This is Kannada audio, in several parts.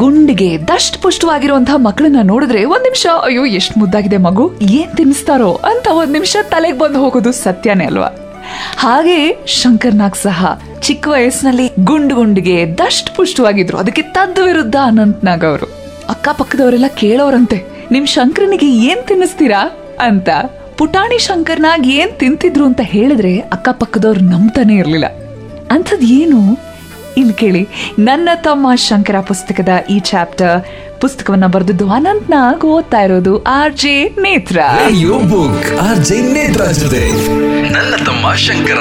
ಗುಂಡಿಗೆ ದಷ್ಟ ಪುಷ್ಟವಾಗಿರುವಂತಹ ಮಕ್ಕಳನ್ನ ನೋಡಿದ್ರೆ ಒಂದ್ ನಿಮಿಷ, ಅಯ್ಯೋ, ಎಷ್ಟು ಮುದ್ದಾಗಿದೆ ಮಗು, ಏನ್ ತಿನ್ನಿಸ್ತಾರೋ? ಅಂತ ಒಂದ್ ನಿಮಿಷ ತಲೆಗೆ ಬಂದು ಹೋಗೋದು ಸತ್ಯನೇ ಅಲ್ವಾ? ಹಾಗೆ ಶಂಕರ್ನಾಗ್ ಸಹ ಚಿಕ್ಕ ವಯಸ್ಸಿನಲ್ಲಿ ಗುಂಡು ಗುಂಡಿಗೆ ದಷ್ಟ ಪುಷ್ಟವಾಗಿದ್ರು. ಅದಕ್ಕೆ ತದ್ ವಿರುದ್ಧ ಅನಂತ್ನಾಗ್ ಅವರು. ಅಕ್ಕಪಕ್ಕದವರೆಲ್ಲ ಕೇಳೋರಂತೆ, ನಿಮ್ ಶಂಕರನಿಗೆ ಏನ್ ತಿನ್ನಿಸ್ತೀರಾ? ಅಂತ ಪುಟಾಣಿ ಶಂಕರ್ನಾಗ್ ಏನ್ ತಿಂತಿದ್ರು ಅಂತ ಹೇಳಿದ್ರೆ ಅಕ್ಕಪಕ್ಕದವ್ರು ನಂಬ್ತಾನೆ ಇರಲಿಲ್ಲ. ಅಂಥದ್ ಏನು ಇಲ್ಲಿ ಕೇಳಿ ನನ್ನ ತಮ್ಮ ಶಂಕರ ಪುಸ್ತಕದ ಈ ಚಾಪ್ಟರ್ ಪುಸ್ತಕವನ್ನ ಬರೆದಿದ್ದು ಅನಂತ್ನಾಗ್ ಓದ್ತಾ ಇರೋದು ಆರ್ ಜೆ ನೇತ್ರ. ನನ್ನ ತಮ್ಮ ಶಂಕರ.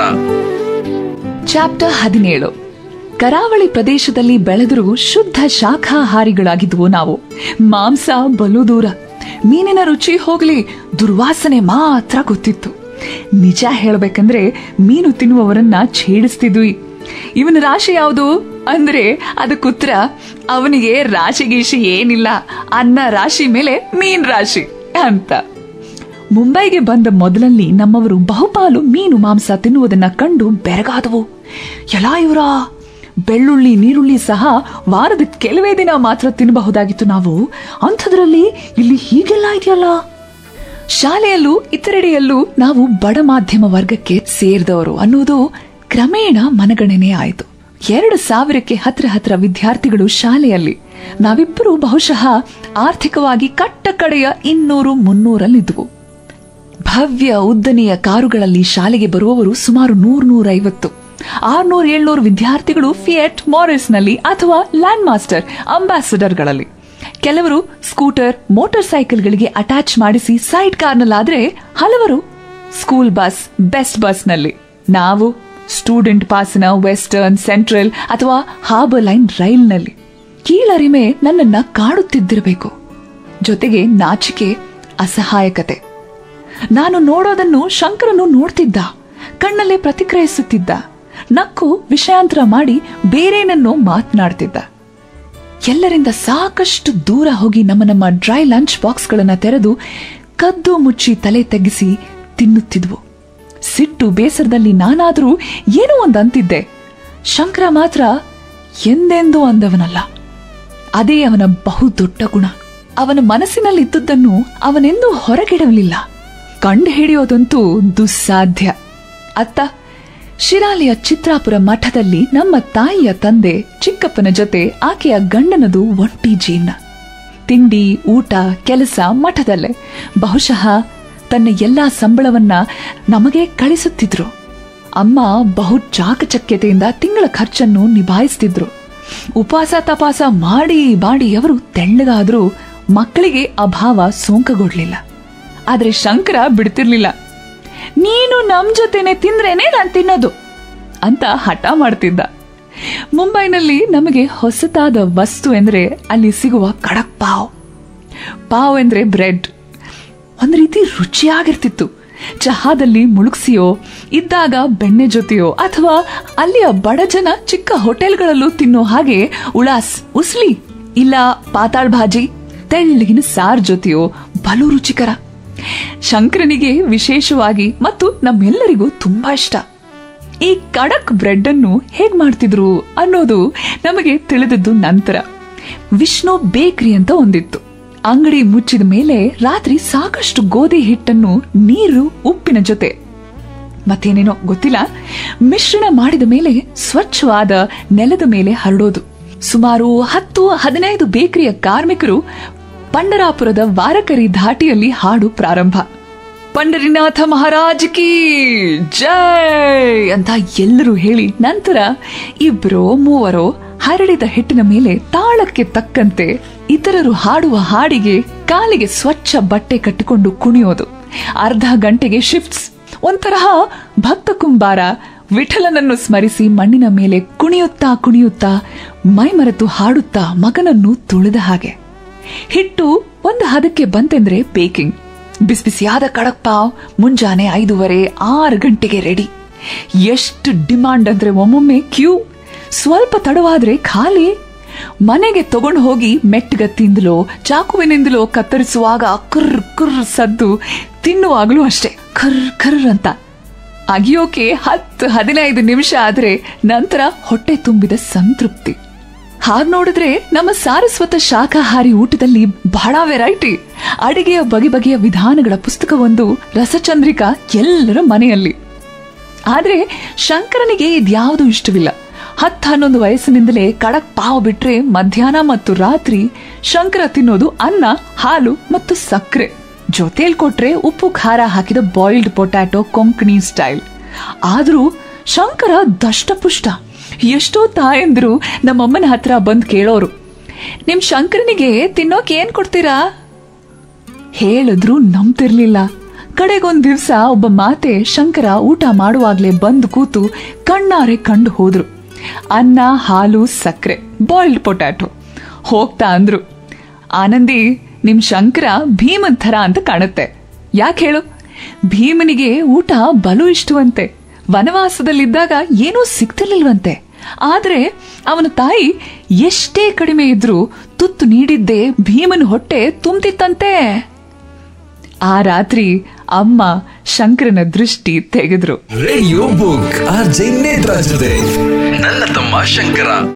ಚಾಪ್ಟರ್ ಹದಿನೇಳು. ಕರಾವಳಿ ಪ್ರದೇಶದಲ್ಲಿ ಬೆಳೆದರೂ ಶುದ್ಧ ಶಾಖಾಹಾರಿಗಳಾಗಿದ್ವು ನಾವು. ಮಾಂಸ ಬಲು ದೂರ ಮೀನಿನ ರುಚಿ ಹೋಗ್ಲಿ ದುರ್ವಾಸನೆ ಮಾತ್ರ ಗೊತ್ತಿತ್ತು. ನಿಜ ಹೇಳಬೇಕಂದ್ರೆ ಮೀನು ತಿನ್ನುವವರನ್ನ ಛೇಡಿಸ್ತಿದ್ವಿ. ಇವನ ರಾಶಿ ಯಾವುದು? ಅಂದ್ರೆ ಅದಕ್ಕುತ್ತರ ಅವನಿಗೆ ರಾಶಿ ಗೀಶಿ ಏನಿಲ್ಲ. ಅನ್ನ ರಾಶಿ ಮೇಲೆ ಮೀನ್ ರಾಶಿ ಅಂತ. ಮುಂಬೈಗೆ ಬಂದ ಮೊದಲಲ್ಲಿ ನಮ್ಮವರು ಬಹುಪಾಲು ಮೀನು ಮಾಂಸ ತಿನ್ನುವುದನ್ನ ಕಂಡು ಬೆರಗಾದವು. ಎಲ್ಲ ಇವರ? ಬೆಳ್ಳುಳ್ಳಿ, ನೀರುಳ್ಳಿ ಸಹ ವಾರದ ಕೆಲವೇ ದಿನ ಮಾತ್ರ ತಿನ್ನಬಹುದಾಗಿತ್ತು ನಾವು. ಅಂಥದ್ರಲ್ಲಿ ಇಲ್ಲಿ ಹೀಗೆಲ್ಲ ಇದೆಯಲ್ಲ? ಶಾಲೆಯಲ್ಲೂ, ಇತರೆಡೆಯಲ್ಲೂ ನಾವು ಬಡ ಮಾಧ್ಯಮ ವರ್ಗಕ್ಕೆ ಸೇರಿದವರು ಅನ್ನುವುದು ಕ್ರಮೇಣ ಮನಗಣನೆ ಆಯಿತು. ಎರಡು ಸಾವಿರಕ್ಕೆ ಹತ್ರ ಹತ್ರ ವಿದ್ಯಾರ್ಥಿಗಳು ಶಾಲೆಯಲ್ಲಿ. ನಾವಿಬ್ಬರು ಬಹುಶಃ ಆರ್ಥಿಕವಾಗಿ ಕಟ್ಟ ಕಡೆಯ ಇನ್ನೂರು ಮುನ್ನೂರಲ್ಲಿದ್ವು. ಭವ್ಯ ಉದ್ದನೆಯ ಕಾರುಗಳಲ್ಲಿ ಶಾಲೆಗೆ ಬರುವವರು ಸುಮಾರು ನೂರ ನೂರೈವತ್ತು ಆರ್ನೂರ್ ಏಳ್ನೂರು ವಿದ್ಯಾರ್ಥಿಗಳು ಫಿಯೆಟ್ ಮಾರಿಸ್ನಲ್ಲಿ ಅಥವಾ ಲ್ಯಾಂಡ್ ಮಾಸ್ಟರ್ ಅಂಬಾಸಡರ್ಗಳಲ್ಲಿ. ಕೆಲವರು ಸ್ಕೂಟರ್, ಮೋಟಾರ್ ಸೈಕಲ್ಗಳಿಗೆ ಅಟ್ಯಾಚ್ ಮಾಡಿಸಿ ಸೈಡ್ ಕಾರ್ನಲ್ಲಾದ್ರೆ ಹಲವರು ಸ್ಕೂಲ್ ಬಸ್, ಬೆಸ್ಟ್ ಬಸ್ನಲ್ಲಿ. ನಾವು ಸ್ಟೂಡೆಂಟ್ ಪಾಸ್ನ ವೆಸ್ಟರ್ನ್, ಸೆಂಟ್ರಲ್ ಅಥವಾ ಹಾರ್ಬರ್ ಲೈನ್ ರೈಲ್ನಲ್ಲಿ. ಕೀಳರಿಮೆ ನನ್ನನ್ನ ಕಾಡುತ್ತಿದ್ದಿರಬೇಕು. ಜೊತೆಗೆ ನಾಚಿಕೆ, ಅಸಹಾಯಕತೆ. ನಾನು ನೋಡೋದನ್ನು ಶಂಕರನು ನೋಡ್ತಿದ್ದ, ಕಣ್ಣಲ್ಲೇ ಪ್ರತಿಕ್ರಿಯಿಸುತ್ತಿದ್ದ, ನಕ್ಕು ವಿಷಯಾಂತರ ಮಾಡಿ ಬೇರೇನನ್ನೋ ಮಾತನಾಡ್ತಿದ್ದ. ಎಲ್ಲರಿಂದ ಸಾಕಷ್ಟು ದೂರ ಹೋಗಿ ನಮ್ಮ ನಮ್ಮ ಡ್ರೈ ಲಂಚ್ ಬಾಕ್ಸ್ಗಳನ್ನು ತೆರೆದು ಕದ್ದು ಮುಚ್ಚಿ ತಲೆ ತೆಗೆಸಿ ತಿನ್ನುತ್ತಿದ್ವು. ಸಿಟ್ಟು ಬೇಸರದಲ್ಲಿ ನಾನಾದರೂ ಏನೋ ಒಂದು ಅಂತಿದ್ದೆ. ಶಂಕರ ಮಾತ್ರ ಎಂದೆಂದೂ ಅಂದವನಲ್ಲ. ಅದೇ ಅವನ ಬಹುದೊಡ್ಡ ಗುಣ. ಅವನ ಮನಸ್ಸಿನಲ್ಲಿದ್ದುದನ್ನು ಅವನೆಂದೂ ಹೊರಗಿಡಲಿಲ್ಲ ಕಂಡು ಹಿಡಿಯೋದಂತೂ ದುಸ್ಸಾಧ್ಯ. ಅತ್ತ, ಶಿರಾಲಿಯ ಚಿತ್ರಾಪುರ ಮಠದಲ್ಲಿ ನಮ್ಮ ತಾಯಿಯ ತಂದೆ ಚಿಕ್ಕಪ್ಪನ ಜೊತೆ ಆಕೆಯ ಗಂಡನದು ಒಂಟಿ ಜೀವನ ತಿಂಡಿ, ಊಟ, ಕೆಲಸ ಮಠದಲ್ಲೇ. ಬಹುಶಃ ತನ್ನ ಎಲ್ಲಾ ಸಂಬಳವನ್ನ ನಮಗೆ ಕಳಿಸುತ್ತಿದ್ರು. ಅಮ್ಮ ಬಹು ಚಾಕಚಕ್ಯತೆಯಿಂದ ತಿಂಗಳ ಖರ್ಚನ್ನು ನಿಭಾಯಿಸ್ತಿದ್ರು. ಉಪವಾಸ ತಪಾಸ ಮಾಡಿ ಮಾಡಿ ಅವರು ತೆಳ್ಳಗಾದ್ರೂ ಮಕ್ಕಳಿಗೆ ಅಭಾವ ಸೋಂಕಗೊಡ್ಲಿಲ್ಲ. ಆದರೆ ಶಂಕರ ಬಿಡ್ತಿರ್ಲಿಲ್ಲ. ನೀನು ನಮ್ ಜೊತೆನೆ ತಿಂದ್ರೇನೆ ನಾನು ತಿನ್ನೋದು ಅಂತ ಹಠ ಮಾಡ್ತಿದ್ದ. ಮುಂಬೈನಲ್ಲಿ ನಮಗೆ ಹೊಸತಾದ ವಸ್ತು ಎಂದ್ರೆ ಅಲ್ಲಿ ಸಿಗುವ ಕಡಕ್ ಪಾವ್. ಪಾವ್ ಎಂದ್ರೆ ಬ್ರೆಡ್. ಒಂದ್ ರೀತಿ ರುಚಿಯಾಗಿರ್ತಿತ್ತು. ಚಹಾದಲ್ಲಿ ಮುಳುಗ್ಸಿಯೋ, ಇದ್ದಾಗ ಬೆಣ್ಣೆ ಜೊತೆಯೋ, ಅಥವಾ ಅಲ್ಲಿಯ ಬಡ ಜನ ಚಿಕ್ಕ ಹೋಟೆಲ್ಗಳಲ್ಲೂ ತಿನ್ನೋ ಹಾಗೆ ಉಳಾಸ್, ಉಸ್ಲಿ, ಇಲ್ಲ ಪಾತಾಳ್ ಭಾಜಿ, ತೆಳ್ಳಗಿನ ಸಾರ್ ಜೊತೆಯೋ ಬಲು ರುಚಿಕರ. ಶಂಕರನಿಗೆ ವಿಶೇಷವಾಗಿ ಮತ್ತು ನಮ್ಮೆಲ್ಲರಿಗೂ ತುಂಬಾ ಇಷ್ಟ. ಈ ಕಡಕ್ ಬ್ರೆಡ್ ಅನ್ನು ಹೇಗ್ ಮಾಡ್ತಿದ್ರು ಅನ್ನೋದು ನಮಗೆ ತಿಳಿದದ್ದು ನಂತರ. ವಿಷ್ಣು ಬೇಕ್ರಿ ಅಂತ ಒಂದಿತ್ತು. ಅಂಗಡಿ ಮುಚ್ಚಿದ ಮೇಲೆ ರಾತ್ರಿ ಸಾಕಷ್ಟು ಗೋಧಿ ಹಿಟ್ಟನ್ನು ನೀರು, ಉಪ್ಪಿನ ಜೊತೆ. ಮತ್ತೇನೇನೋ ಗೊತ್ತಿಲ್ಲ. ಮಿಶ್ರಣ ಮಾಡಿದ ಮೇಲೆ ಸ್ವಚ್ಛವಾದ ನೆಲದ ಮೇಲೆ ಹರಡೋದು. ಸುಮಾರು ಹತ್ತು, ಹದಿನೈದು ಬೇಕರಿಯ ಕಾರ್ಮಿಕರು ಪಂಡರಾಪುರದ ವಾರಕರಿ ಧಾಟಿಯಲ್ಲಿ ಹಾಡು ಪ್ರಾರಂಭ. ಪಂಡರಿನಾಥ ಮಹಾರಾಜ್ ಕಿ ಜೈ ಅಂತ ಎಲ್ಲರೂ ಹೇಳಿ ನಂತರ ಇಬ್ರೋ, ಮೂವರೋ ಹರಡಿದ ಹಿಟ್ಟಿನ ಮೇಲೆ ತಾಳಕ್ಕೆ ತಕ್ಕಂತೆ ಇತರರು ಹಾಡುವ ಹಾಡಿಗೆ ಕಾಲಿಗೆ ಸ್ವಚ್ಛ ಬಟ್ಟೆ ಕಟ್ಟಿಕೊಂಡು ಕುಣಿಯೋದು. ಅರ್ಧ ಗಂಟೆಗೆ ಶಿಫ್ಟ್ಸ್ ಒಂತರಹ ಭಕ್ತ ಕುಂಬಾರ ವಿಠಲನನ್ನು ಸ್ಮರಿಸಿ ಮಣ್ಣಿನ ಮೇಲೆ ಕುಣಿಯುತ್ತಾ ಕುಣಿಯುತ್ತಾ ಮೈಮರೆತು ಹಾಡುತ್ತಾ ಮಗನನ್ನು ತುಳಿದ ಹಾಗೆ. ಹಿಟ್ಟು ಒಂದು ಹದಕ್ಕೆ ಬಂತೆಂದ್ರೆ ಬೇಕಿಂಗ್ ಬಿಸಿ ಬಿಸಿಯಾದ ಕಡಕ್ ಪಾವ್ ಮುಂಜಾನೆ ಐದೂವರೆ, ಆರು ಗಂಟೆಗೆ ರೆಡಿ ಎಷ್ಟು ಡಿಮಾಂಡ್ ಅಂದ್ರೆ ಒಮ್ಮೊಮ್ಮೆ ಕ್ಯೂ ಸ್ವಲ್ಪ ತಡವಾದ್ರೆ ಖಾಲಿ. ಮನೆಗೆ ತಗೊಂಡು ಹೋಗಿ ಮೆಟ್ಟಗತ್ತಿಂದಲೋ ಚಾಕುವಿನಿಂದಲೋ ಕತ್ತರಿಸುವಾಗ ಕುರ್ ಕುರ್ ಸದ್ದು ತಿನ್ನುವಾಗಲೂ ಅಷ್ಟೇ ಕರ್ ಕರ್ ಅಂತ. ಅಗಿಯೋಕೆ ಹತ್ತು ಹದಿನೈದು ನಿಮಿಷ ಆದ್ರೆ ನಂತರ ಹೊಟ್ಟೆ ತುಂಬಿದ ಸಂತೃಪ್ತಿ. ಹಾಗ ನೋಡಿದ್ರೆ ನಮ್ಮ ಸಾರಸ್ವತ ಶಾಖಾಹಾರಿ ಊಟದಲ್ಲಿ ಬಹಳ ವೆರೈಟಿ. ಅಡಿಗೆಯ ಬಗೆ ಬಗೆಯ ವಿಧಾನಗಳ ಪುಸ್ತಕವೊಂದು ರಸಚಂದ್ರಿಕಾ ಎಲ್ಲರ ಮನೆಯಲ್ಲಿ. ಆದ್ರೆ ಶಂಕರನಿಗೆ ಇದ್ಯಾವುದೂ ಇಷ್ಟವಿಲ್ಲ. ಹತ್ತು ಹನ್ನೊಂದು ವಯಸ್ಸಿನಿಂದಲೇ ಕಡಕ್ ಪಾವ್ ಬಿಟ್ರೆ ಮಧ್ಯಾಹ್ನ ಮತ್ತು ರಾತ್ರಿ ಶಂಕರ ತಿನ್ನೋದು ಅನ್ನ, ಹಾಲು ಮತ್ತು ಸಕ್ಕರೆ ಜೊತೆಲ್ ಕೊಟ್ರೆ ಉಪ್ಪು ಖಾರ ಹಾಕಿದ ಬಾಯ್ಲ್ಡ್ ಪೊಟ್ಯಾಟೊ ಕೊಂಕಣಿ ಸ್ಟೈಲ್ ಆದರೂ ಶಂಕರ ದಷ್ಟಪುಷ್ಟ. ಎಷ್ಟೋ ತಾಯಂದ್ರು ನಮ್ಮಮ್ಮನ ಹತ್ರ ಬಂದು ಕೇಳೋರು, ನಿಮ್ ಶಂಕರನಿಗೆ ತಿನ್ನೋಕೆ ಏನ್ ಕೊಡ್ತೀರಾ? ಹೇಳಿದ್ರು ನಂಬ್ತಿರ್ಲಿಲ್ಲ. ಕಡೆಗೊಂದ್ ದಿವ್ಸ ಒಬ್ಬ ಮಾತೆ ಶಂಕರ ಊಟ ಮಾಡುವಾಗ್ಲೇ ಬಂದು ಕೂತು ಕಣ್ಣಾರೆ ಕಂಡು ಹೋದ್ರು. ಅನ್ನ, ಹಾಲು ಸಕ್ಕರೆ ಬಾಯ್ಲ್ಡ್ ಪೊಟ್ಯಾಟೊ ಹೋಗ್ತಾ ಅಂದ್ರು. ಆನಂದಿ, ನಿಮ್ ಶಂಕರ ಭೀಮನ್ ಥರ ಅಂತ ಕಾಣುತ್ತೆ. ಯಾಕೆ ಹೇಳು? ಭೀಮನಿಗೆ ಊಟ ಬಲು ಇಷ್ಟವಂತೆ. ವನವಾಸದಲ್ಲಿದ್ದಾಗ ಏನೂ ಸಿಗ್ತಿರ್ಲಿಲ್ವಂತೆ. ಆದ್ರೆ ಅವನ ತಾಯಿ ಎಷ್ಟೇ ಕಡಿಮೆ ಇದ್ರೂ ತುತ್ತು ನೀಡಿದ್ದೇ ಭೀಮನ ಹೊಟ್ಟೆ ತುಂಬ್ತಿತ್ತಂತೆ. ಆ ರಾತ್ರಿ ಅಮ್ಮ ಶಂಕರನ ದೃಷ್ಟಿ ತೆಗೆದ್ರು. Radio book, R J Netraj ಜೊತೆ ನನ್ನ ತಮ್ಮ ಶಂಕರ